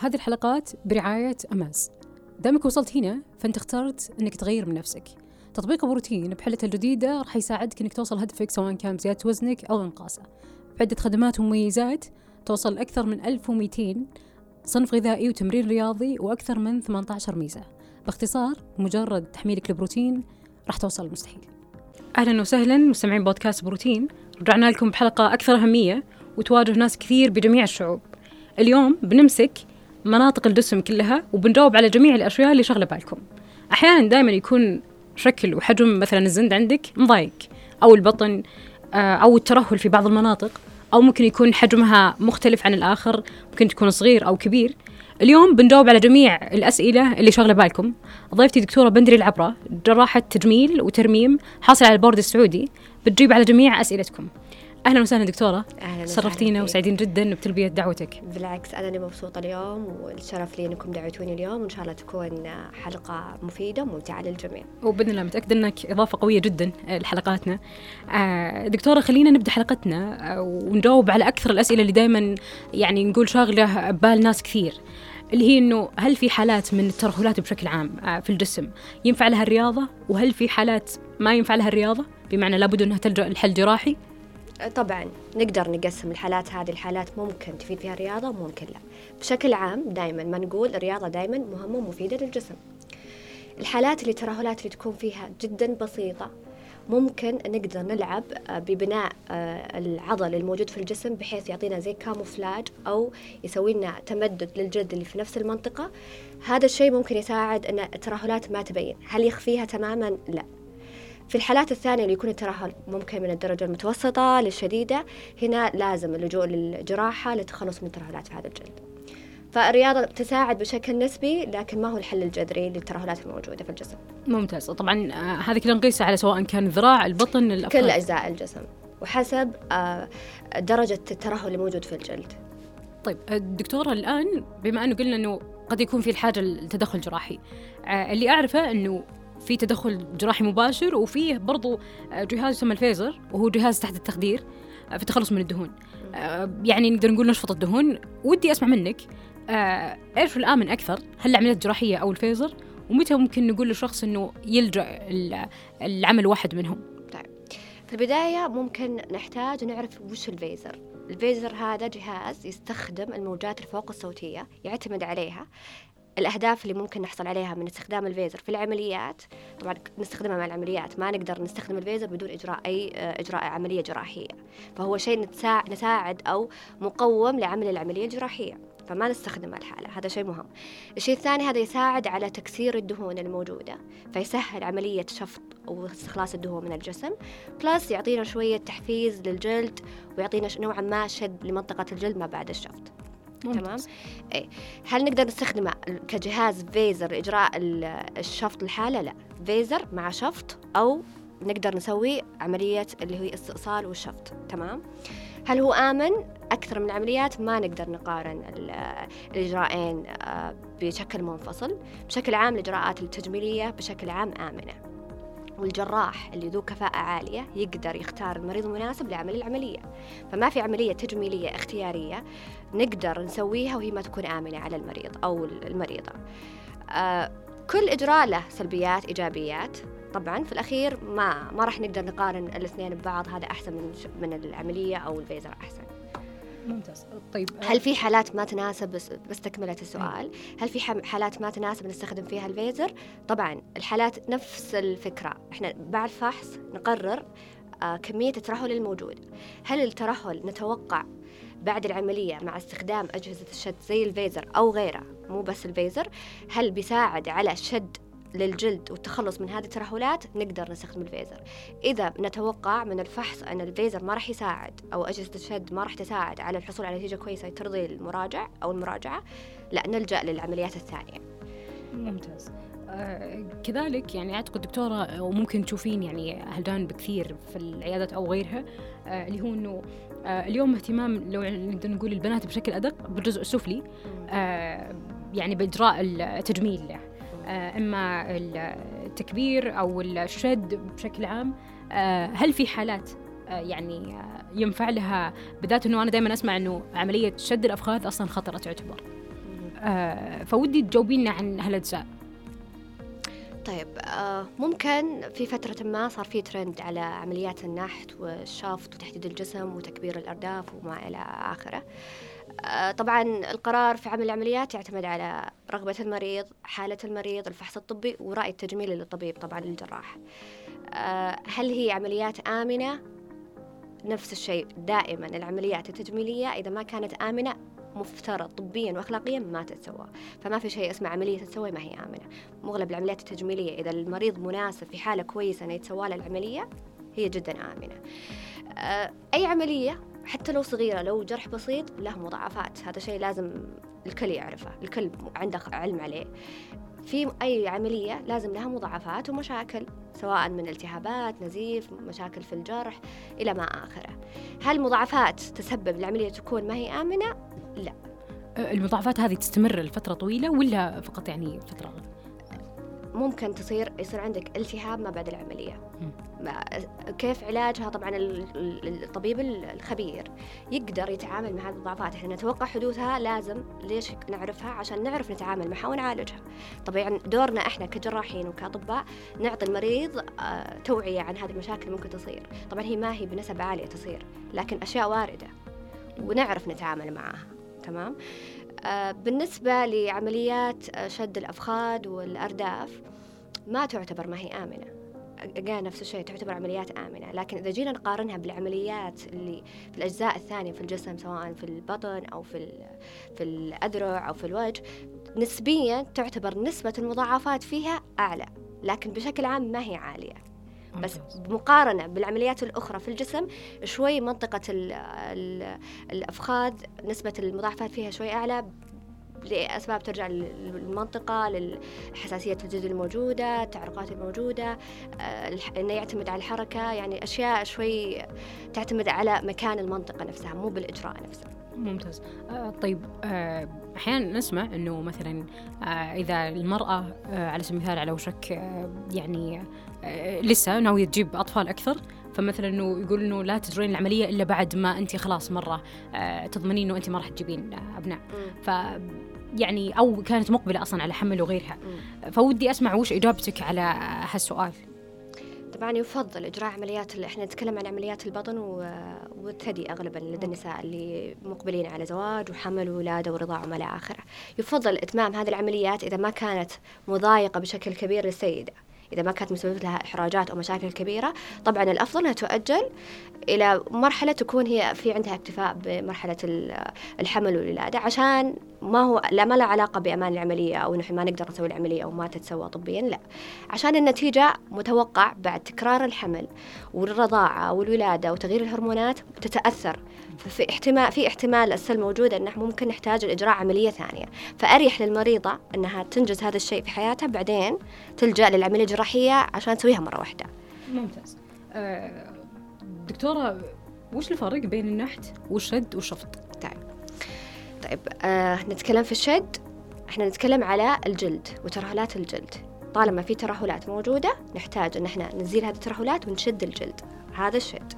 هذه الحلقات برعاية أماز. دامك وصلت هنا فأنت اخترت أنك تغير من نفسك. تطبيق بروتين بحلته الجديدة راح يساعدك أنك توصل هدفك سواء كان بزيادة وزنك أو إنقاصه. بعدة خدمات ومميزات توصل أكثر من 1200 صنف غذائي وتمرين رياضي وأكثر من 18 ميزة. باختصار مجرد تحميلك لبروتين راح توصل المستحيل أهلا وسهلا مستمعين بودكاست بروتين. رجعنا لكم بحلقة أكثر أهمية وتواجه ناس كثير بجميع الشعوب. اليوم بنمسك مناطق الجسم كلها وبنجاوب على جميع الأشياء اللي شغلة بالكم. أحيانا دائما يكون شكل وحجم مثلا الزند عندك مضايق أو البطن آه، أو الترهل في بعض المناطق أو ممكن يكون حجمها مختلف عن الآخر ممكن تكون صغير أو كبير. اليوم بنجاوب على جميع الأسئلة اللي شغلة بالكم. ضيفتي دكتورة بندري العبرة جراحة تجميل وترميم حاصلة على البورد السعودي. بتجيب على جميع أسئلتكم. أهلا وسهلا دكتورة. أهلا شرفتينا وسعيدين جدا بتلبية دعوتك. بالعكس أنا اللي مبسوطة اليوم والشرف لي أنكم دعوتوني اليوم وإن شاء الله تكون حلقة مفيدة وممتعة للجميع. وبإذن الله متأكدة أنك إضافة قوية جدا لحلقاتنا. آه، دكتورة خلينا نبدأ حلقتنا آه، ونجاوب على أكثر الأسئلة اللي دائما يعني نقول شاغلة بال ناس كثير اللي هي إنه هل في حالات من الترهلات بشكل عام آه، في الجسم؟ ينفع لها الرياضة؟ وهل في حالات ما ينفع لها الرياضة؟ بمعنى لابد إنها تلجأ لحل جراحي طبعا نقدر نقسم الحالات هذه الحالات ممكن تفيد فيها الرياضة وممكن لا. بشكل عام دائما ما نقول الرياضة دائما مهمة ومفيدة للجسم. الحالات اللي الترهلات اللي تكون فيها جدا بسيطة ممكن نقدر نلعب ببناء آه، العضل الموجود في الجسم بحيث يعطينا زي كاموفلاج أو يسوي لنا تمدد للجلد اللي في نفس المنطقة. هذا الشيء ممكن يساعد أن الترهلات ما تبين. هل يخفيها تماما؟ لا. في الحالات الثانية اللي يكون الترهل ممكن من الدرجة المتوسطة للشديدة هنا لازم اللجوء للجراحة للتخلص من الترهلات في هذا الجلد. فالرياضة تساعد بشكل نسبي لكن ما هو الحل الجذري للترهلات الموجودة في الجسم. ممتاز. طبعا آه، هذه كلها نقيسها على سواء كان الذراع البطن الأفراد. كل أجزاء الجسم وحسب آه، درجة الترهل اللي موجود في الجلد. طيب الدكتورة الآن بما أنه قلنا أنه قد يكون في الحاجة لتدخل جراحي آه، اللي أعرفه أنه في تدخل جراحي مباشر وفيه برضو آه، جهاز يسمى الفيزر وهو جهاز تحت التخدير آه، في التخلص من الدهون. آه، يعني نقدر نقول نشفط الدهون. ودي أسمع منك إيش الامن أكثر؟ هل العمليات الجراحية أو الفيزر؟ ومتى ممكن نقول للشخص إنه يلجأ لعمل واحد منهم؟ طيب. في البداية ممكن نحتاج نعرف وش الفيزر. الفيزر هذا جهاز يستخدم الموجات الفوق الصوتية يعتمد عليها. الأهداف اللي ممكن نحصل عليها من استخدام الفيزر في العمليات طبعا نستخدمها مع العمليات ما نقدر نستخدم الفيزر بدون إجراء أي آه، إجراء عملية جراحية. فهو شيء مساعد أو مقوم لعمل العملية الجراحية فما نستخدمه لحاله هذا شيء مهم. الشيء الثاني هذا يساعد على تكسير الدهون الموجودة فيسهل عملية شفط أو استخلاص الدهون من الجسم plus يعطينا شوية تحفيز للجلد ويعطينا نوعا ما شد لمنطقة الجلد ما بعد الشفط. تمام؟ اي هل نقدر نستخدمه كجهاز فيزر لاجراء الشفط لحاله لا. فيزر مع شفط أو نقدر نسوي عملية اللي هي استئصال والشفط. تمام؟ هل هو آمن؟ أكثر من العمليات ما نقدر نقارن الإجراءين آه، بشكل منفصل. بشكل عام الإجراءات التجميلية بشكل عام آمنة. والجراح اللي ذو كفاءة عالية يقدر يختار المريض المناسب لعمل العملية. فما في عملية تجميلية اختيارية نقدر نسويها وهي ما تكون آمنة على المريض أو المريضة. آه كل إجراء له سلبيات إيجابيات. طبعا في الأخير ما ما راح نقدر نقارن الاثنين ببعض هذا أحسن من من العملية أو الفيزر أحسن. ممتاز. طيب هل في حالات ما تناسب؟ بس, بس تكملة السؤال. هل في حالات ما تناسب نستخدم فيها الفيزر؟ طبعا الحالات نفس الفكرة. إحنا بعد فحص نقرر آه كمية الترهل الموجود هل الترهل نتوقع بعد العملية مع استخدام أجهزة الشد زي الفيزر أو غيره مو بس الفيزر. هل بيساعد على شد للجلد والتخلص من هذه الترهلات نقدر نستخدم الفيزر. إذا نتوقع من الفحص أن الفيزر ما راح يساعد أو أجهزة الشد ما راح تساعد على الحصول على نتيجة كويسة ترضي المراجع أو المراجعة لا نلجأ للعمليات الثانية. ممتاز. آه كذلك يعني أعتقد دكتورة وممكن تشوفين يعني هالجانب كثير في العيادات أو غيرها آه اللي هو إنه آه اليوم اهتمام لو نقدر نقول البنات بشكل أدق بالجزء السفلي يعني بإجراء التجميل. له إما التكبير أو الشد بشكل عام آه، هل في حالات آه، يعني ينفع لها؟ بالذات إنه أنا دائما أسمع إنه عملية شد الأفخاذ أصلا خطره تعتبر. آه فودي تجاوبينا عن هالأجزاء. طيب آه ممكن في فترة ما صار في ترند على عمليات النحت والشفط وتحديد الجسم وتكبير الأرداف وما إلى آخره. آه طبعا القرار في عمل العمليات يعتمد على رغبة المريض حالة المريض الفحص الطبي ورأي التجميلي للطبيب طبعا للجراح. آه هل هي عمليات آمنة؟ نفس الشيء دائما العمليات التجميلية إذا ما كانت آمنة مفترض طبيا واخلاقيا ما تتسوى. فما في شيء اسمه عملية تتسوى ما هي آمنة. مغلب العمليات التجميلية إذا المريض مناسب في حالة كويسة إنه يتسوى له العملية هي جدا آمنة. آه، أي عملية حتى لو صغيرة لو جرح بسيط له مضاعفات. هذا شيء لازم الكل يعرفه الكل عنده علم عليه. في أي عملية لازم لها مضاعفات ومشاكل سواء من التهابات نزيف مشاكل في الجرح إلى ما آخره. هل المضاعفات تسبب العملية تكون ما هي آمنة؟ لا. المضاعفات هذه تستمر لفترة طويلة ولا فقط يعني فترة ممكن تصير يصير عندك التهاب ما بعد العملية. كيف علاجها؟ طبعا الطبيب الخبير يقدر يتعامل مع هذه الضعفات إحنا نتوقع حدوثها لازم ليش نعرفها؟ عشان نعرف نتعامل معها ونعالجها. طبعا دورنا إحنا كجراحين وكأطباء نعطي المريض آه، توعية عن هذه المشاكل اللي ممكن تصير. طبعا هي ما هي بنسب عالية تصير لكن أشياء واردة ونعرف نتعامل معها. تمام؟ آه، بالنسبة لعمليات آه، شد الأفخاذ والأرداف ما تعتبر ما هي آمنة. قال نفس الشيء تعتبر عمليات آمنة. لكن إذا جينا نقارنها بالعمليات اللي في الأجزاء الثانية في الجسم سواء في البطن أو في في الأذرع أو في الوجه نسبيا تعتبر نسبة المضاعفات فيها أعلى لكن بشكل عام ما هي عالية. بس مقارنة بالعمليات الأخرى في الجسم شوي منطقة ال ال الأفخاذ نسبة المضاعفات فيها شوي أعلى لأسباب ترجع للمنطقة للحساسية الجلد الموجودة التعرقات الموجودة آه، إنه يعتمد على الحركة يعني أشياء شوي تعتمد على مكان المنطقة نفسها مو بالإجراء نفسه. ممتاز. آه طيب آه أحيانا نسمع إنه مثلا إذا المرأة على سبيل المثال على وشك يعني لسه ناوية تجيب أطفال أكثر فمثلا إنه يقول إنه لا تجرين العملية إلا بعد ما أنت خلاص مرة آه تضمنين إنه أنت ما راح تجيبين أبناء. ف يعني أو كانت مقبلة أصلا على حمل وغيرها. فودي أسمع وش إجابتك على هالسؤال. طبعا يفضل إجراء عمليات إحنا نتكلم عن عمليات البطن والثدي أغلبا لدى النساء اللي مقبلين على زواج وحمل وولادة ورضاعة وما إلى آخره. يفضل إتمام هذه العمليات إذا ما كانت مضايقة بشكل كبير للسيدة. إذا ما كانت مسببة لها إحراجات أو مشاكل كبيرة. طبعا الأفضل أنها تؤجل إلى مرحلة تكون هي في عندها اكتفاء بمرحلة الحمل والولادة عشان ما هو لا ما له علاقة بأمان العملية أو إنه ما نقدر نسوي العملية أو ما تتسوى طبيا لا. عشان النتيجة متوقع بعد تكرار الحمل والرضاعة والولادة وتغيير الهرمونات تتأثر. في احتمال في احتمال السل موجود انه ممكن نحتاج لإجراء عملية ثانية. فأريح للمريضة إنها تنجز هذا الشيء في حياتها بعدين تلجأ للعمليه الجراحيه عشان تسويها مرة واحدة. ممتاز. أه دكتورة وش الفرق بين النحت والشد والشفط؟ طيب. طيب آه نتكلم في الشد. إحنا نتكلم على الجلد وترهلات الجلد. طالما في ترهلات موجودة نحتاج إن إحنا نزيل هذه الترهلات ونشد الجلد. هذا الشد.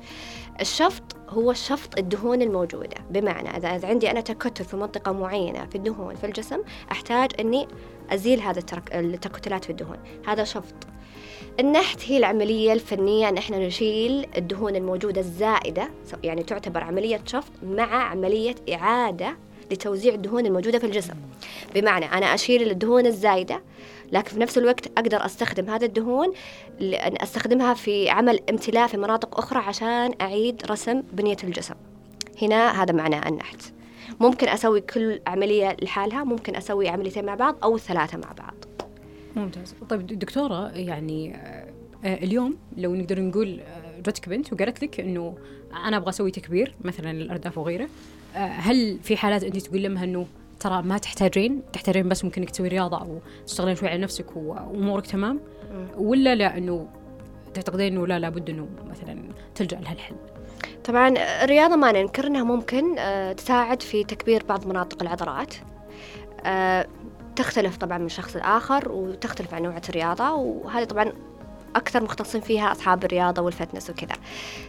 الشفط هو شفط الدهون الموجودة. بمعنى إذا عندي أنا تكتل في منطقة معينة في الدهون في الجسم أحتاج أني أزيل هذا التكتلات في الدهون. هذا شفط. النحت هي العملية الفنية أن إحنا نشيل الدهون الموجودة الزائدة يعني تعتبر عملية شفط مع عملية إعادة لتوزيع الدهون الموجودة في الجسم. بمعنى أنا أشيل الدهون الزايدة لكن في نفس الوقت أقدر أستخدم هذا الدهون أستخدمها في عمل امتلاء في مناطق أخرى عشان أعيد رسم بنية الجسم. هنا هذا معنى النحت. ممكن أسوي كل عملية لحالها ممكن أسوي عمليتين مع بعض أو ثلاثة مع بعض. ممتاز. طيب دكتورة يعني آه، اليوم لو نقدر نقول آه، جتك بنت وقالت لك إنه أنا أبغى أسوي تكبير مثلا الأرداف وغيره آه، هل في حالات أنت تقول لها إنه ترى ما تحتاجين تحتاجين بس ممكن انك تسوي رياضة أو تشتغلين شوي على نفسك وأمورك تمام؟ ولا لا إنه تعتقدين إنه لا لابد إنه مثلا تلجأ لهالحل طبعا الرياضة ما ننكر إنها ممكن آه، تساعد في تكبير بعض مناطق العضلات. آه، تختلف طبعا من شخص لآخر وتختلف عن نوعية الرياضة وهذه طبعا أكثر مختصين فيها أصحاب الرياضة وال fitness وكذا.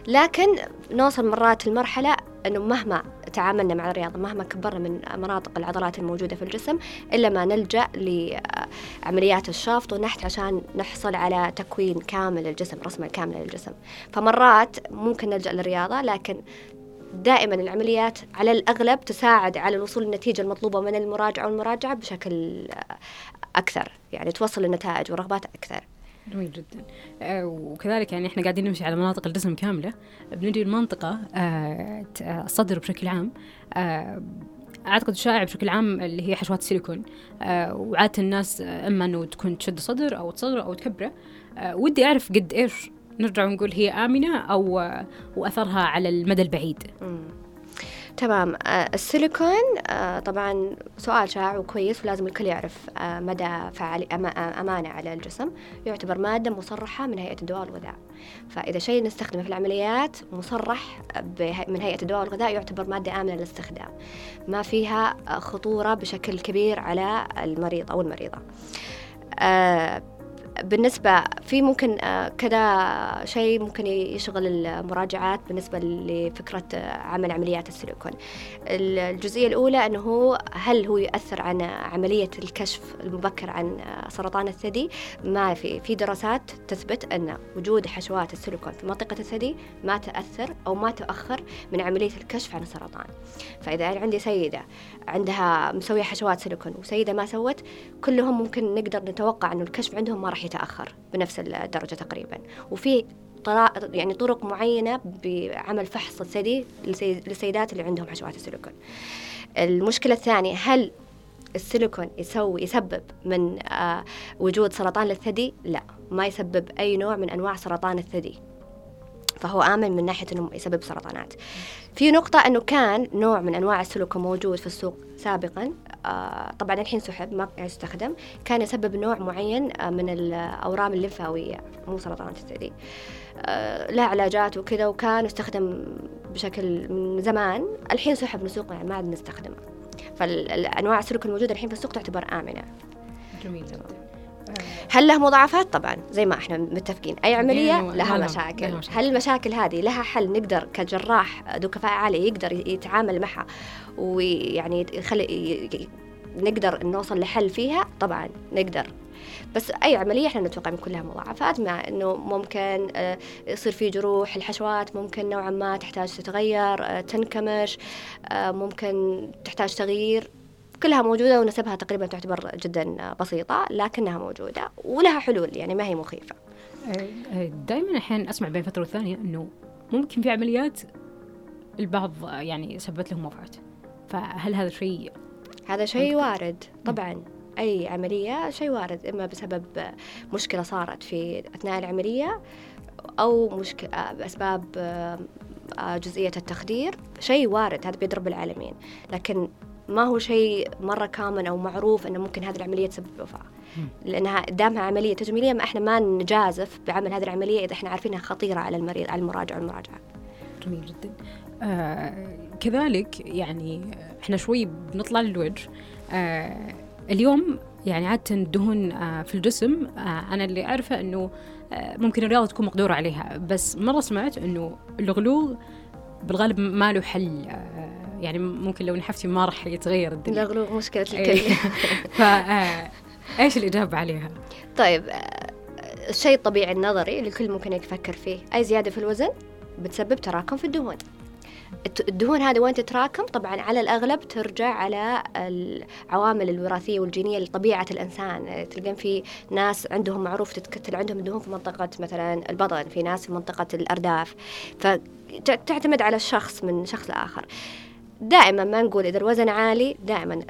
لكن نوصل مرات المرحلة أنه مهما تعاملنا مع الرياضة مهما كبرنا من مناطق العضلات الموجودة في الجسم إلا ما نلجأ لعمليات الشفط والنحت عشان نحصل على تكوين كامل للجسم رسمة كاملة للجسم. فمرات ممكن نلجأ للرياضة لكن دائما العمليات على الأغلب تساعد على الوصول للنتيجة المطلوبة من المراجعة والمراجعة بشكل أكثر يعني توصل للنتائج ورغبات أكثر. جميل جدا. آه وكذلك يعني إحنا قاعدين نمشي على مناطق الجسم كاملة. بنجي المنطقة آه الصدر بشكل عام. آه أعتقد شائع بشكل عام اللي هي حشوات السيليكون. وعادة الناس إما إنه تكون تشد صدر أو تصغره أو تكبره. ودي أعرف قد إيش نرجع ونقول هي آمنة أو آه وأثرها على المدى البعيد. تمام. آه، السيليكون آه، طبعا سؤال شائع وكويس ولازم الكل يعرف آه، مدى فعال أمانة على الجسم. يعتبر مادة مصرحة من هيئة الدواء والغذاء. فإذا شيء نستخدمه في العمليات مصرح من هيئة الدواء والغذاء يعتبر مادة آمنة للاستخدام. ما فيها خطورة بشكل كبير على المريض أو المريضة. بالنسبة في ممكن آه، كذا شيء ممكن يشغل المراجعات بالنسبة لفكرة آه، عمل عمليات السيليكون. الجزئية الأولى أنه هو هل هو يؤثر عن عملية الكشف المبكر عن آه، سرطان الثدي؟ ما في. في دراسات تثبت أن وجود حشوات السيليكون في منطقة الثدي ما تأثر أو ما تؤخر من عملية الكشف عن السرطان. فإذا عندي سيدة عندها مسوية حشوات سيليكون وسيدة ما سوت كلهم ممكن نقدر نتوقع أنه الكشف عندهم ما راح يتأخر بنفس الدرجة تقريبا. وفي يعني طرق معينة بعمل فحص الثدي للسيدات اللي عندهم حشوات السيليكون. المشكلة الثانية هل السيليكون يسوي يسبب من آه وجود سرطان للثدي؟ لا ما يسبب أي نوع من أنواع سرطان الثدي. فهو آمن من ناحية أنه يسبب سرطانات. في نقطة أنه كان نوع من أنواع السيليكون موجود في السوق سابقا طبعا الحين سحب ما يستخدم. كان يسبب نوع معين آه من الأورام الليمفاوية مو سرطانات الثدي آه له علاجات وكذا وكان يستخدم بشكل من زمان. الحين سحب من السوق يعني ما عاد نستخدمه. فالأنواع السيليكون الموجودة الحين في السوق تعتبر آمنة. جميل جدا هل له مضاعفات؟ طبعا زي ما إحنا متفقين. أي عملية؟ لها مشاكل. هل المشاكل هذه لها حل نقدر كجراح ذو كفاءه عاليه يقدر يتعامل معها ويعني يخلي نقدر نوصل لحل فيها؟ طبعا نقدر. بس أي عملية إحنا نتوقع من كلها مضاعفات مع إنه ممكن آه، يصير في جروح الحشوات ممكن نوعا ما تحتاج تتغير آه، تنكمش آه، ممكن تحتاج تغيير. كلها موجودة ونسبها تقريبا تعتبر جدا بسيطة لكنها موجودة ولها حلول يعني ما هي مخيفة. دائما أحيانا أسمع بين فترة وثانية أنه ممكن في عمليات البعض يعني سببت لهم وفاة. فهل هذا شيء هذا شيء وارد طبعا. أي عملية شيء وارد إما بسبب مشكلة صارت في أثناء العملية أو مشكلة بأسباب آه، جزئية التخدير شيء وارد هذا بيضرب العالمين. لكن ما هو شيء مرة كامن أو معروف إنه ممكن هذه العملية تسبب وفاه لأنها دامها عملية تجميلية ما إحنا ما نجازف بعمل هذه العملية إذا إحنا عارفينها خطيرة على المريض على المراجع والمراجعه جميل جدا. آه كذلك يعني إحنا شوي بنطلع للوجه. آه اليوم يعني عادة الدهون آه في الجسم آه أنا اللي أعرفه أنه آه ممكن الرياضة تكون مقدورة عليها. بس مرة سمعت أنه الغلو بالغالب ما له حل آه يعني ممكن لو نحفتي ما راح يتغير الدنيا. الغلو مشكلة الكل ف آه، إيش الإجابة عليها؟ طيب آه، الشيء الطبيعي النظري اللي الكل ممكن يفكر فيه أي زيادة في الوزن بتسبب تراكم في الدهون. الدهون هذه وين تتراكم؟ طبعا على الأغلب ترجع على العوامل الوراثية والجينية لطبيعة الإنسان. تلقين في ناس عندهم معروف تتكتل عندهم دهون في منطقة مثلا البطن في ناس في منطقة الأرداف. فتعتمد على الشخص من شخص لآخر. دائما ما نقول إذا الوزن عالي دائما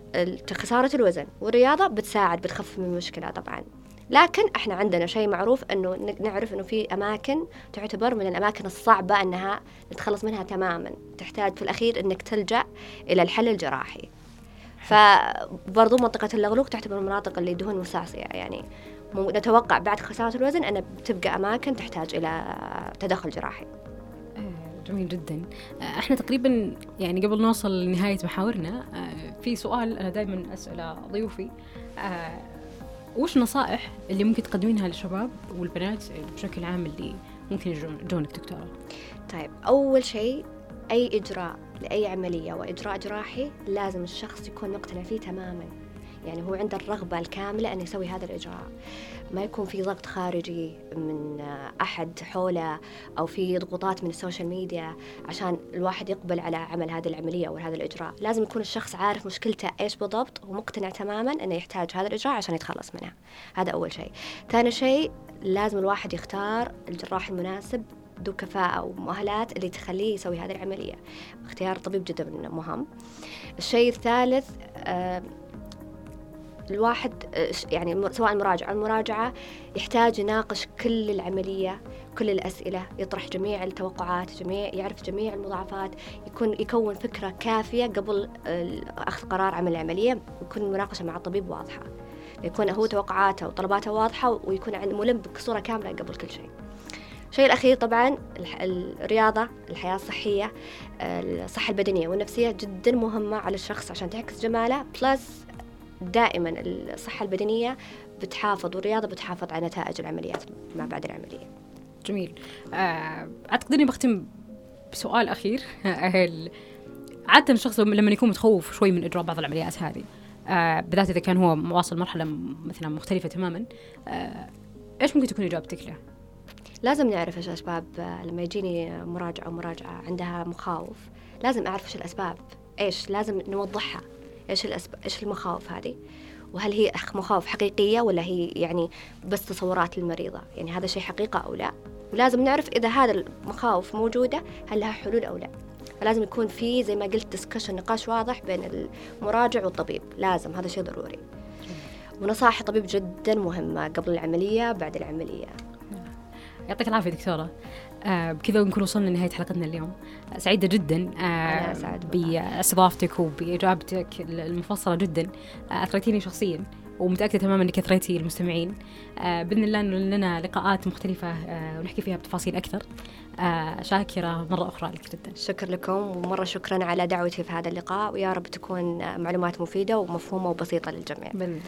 خسارة الوزن. والرياضة بتساعد بتخفف من المشكلة طبعا. لكن إحنا عندنا شيء معروف إنه نعرف إنه في أماكن تعتبر من الأماكن الصعبة إنها نتخلص منها تماما. تحتاج في الأخير إنك تلجأ إلى الحل الجراحي. فبرضو منطقة اللغلوق تعتبر من المناطق اللي دهون مستعصية يعني نتوقع بعد خسارة الوزن أن بتبقى أماكن تحتاج إلى تدخل جراحي. جميل جدا. آه، إحنا تقريبا يعني قبل نوصل لنهاية محاورنا آه، في سؤال أنا دائما أسأله ضيوفي. آه، وش النصائح اللي ممكن تقدمينها للشباب والبنات بشكل عام اللي ممكن يجونك دكتورة؟ طيب أول شيء أي إجراء لأي عملية وإجراء جراحي لازم الشخص يكون مقتنع فيه تماما. يعني هو عنده الرغبة الكاملة أن يسوي هذا الإجراء. ما يكون في ضغط خارجي من أحد حوله أو في ضغوطات من ال social media عشان الواحد يقبل على عمل هذه العملية أو هذا الإجراء. لازم يكون الشخص عارف مشكلته إيش بالضبط ومقتنع تماما أنه يحتاج هذا الإجراء عشان يتخلص منها. هذا أول شيء. ثاني شيء لازم الواحد يختار الجراح المناسب ذو كفاءة ومؤهلات اللي تخليه يسوي هذه العملية. اختيار طبيب جدا مهم. الشيء الثالث آه الواحد آه، يعني سواء المراجع أو المراجعة يحتاج يناقش كل العملية كل الأسئلة يطرح جميع التوقعات جميع يعرف جميع المضاعفات يكون يكون فكرة كافية قبل أخذ قرار عمل العملية ويكون المناقشة مع الطبيب واضحة. يكون هو توقعاته وطلباته واضحة ويكون ملم بصورة كاملة قبل كل شيء. الشيء الأخير طبعا الرياضة الحياة الصحية الصحة البدنية والنفسية جدا مهمة على الشخص عشان تعكس جماله بلس دائما الصحة البدنية بتحافظ والرياضة بتحافظ على نتائج العمليات ما بعد العملية. جميل. آه، أعتقد أني بختم بسؤال أخير. عادة الشخص لما يكون متخوف شوي من إجراء بعض العمليات هذه آه، بالذات إذا كان هو واصل مرحلة مثلا مختلفة تماما آه، إيش ممكن تكون إجابتك له؟ لازم نعرف إيش الأسباب لما يجيني مراجعة أو مراجعه عندها مخاوف لازم أعرف إيش الأسباب إيش لازم نوضحها. إيش الأسب... إيش المخاوف هذه؟ وهل هي مخاوف حقيقية ولا هي يعني بس تصورات المريضه يعني هذا شيء حقيقة أو لا؟ ولازم نعرف إذا هذا المخاوف موجودة هل لها حلول أو لا. فلازم يكون في زي ما قلت ديسكشن نقاش واضح بين المراجع والطبيب. لازم هذا شيء ضروري. ونصائح الطبيب جدا مهمة قبل العملية بعد العملية. يعطيك العافية دكتورة. آه بكذا نكون وصلنا لنهاية حلقتنا اليوم. سعيدة جدا آه باستضافتك وبإجابتك المفصلة جدا. آه أثريتيني شخصيا ومتأكدة تماما أنك أثريتي المستمعين. آه بإذن الله أنه لنا لقاءات مختلفة آه ونحكي فيها بتفاصيل أكثر. آه شاكرة مرة أخرى لك جدا. شكر لكم ومرة شكرا على دعوتي في هذا اللقاء. ويا رب تكون معلومات مفيدة ومفهومة وبسيطة للجميع. بإذن الله.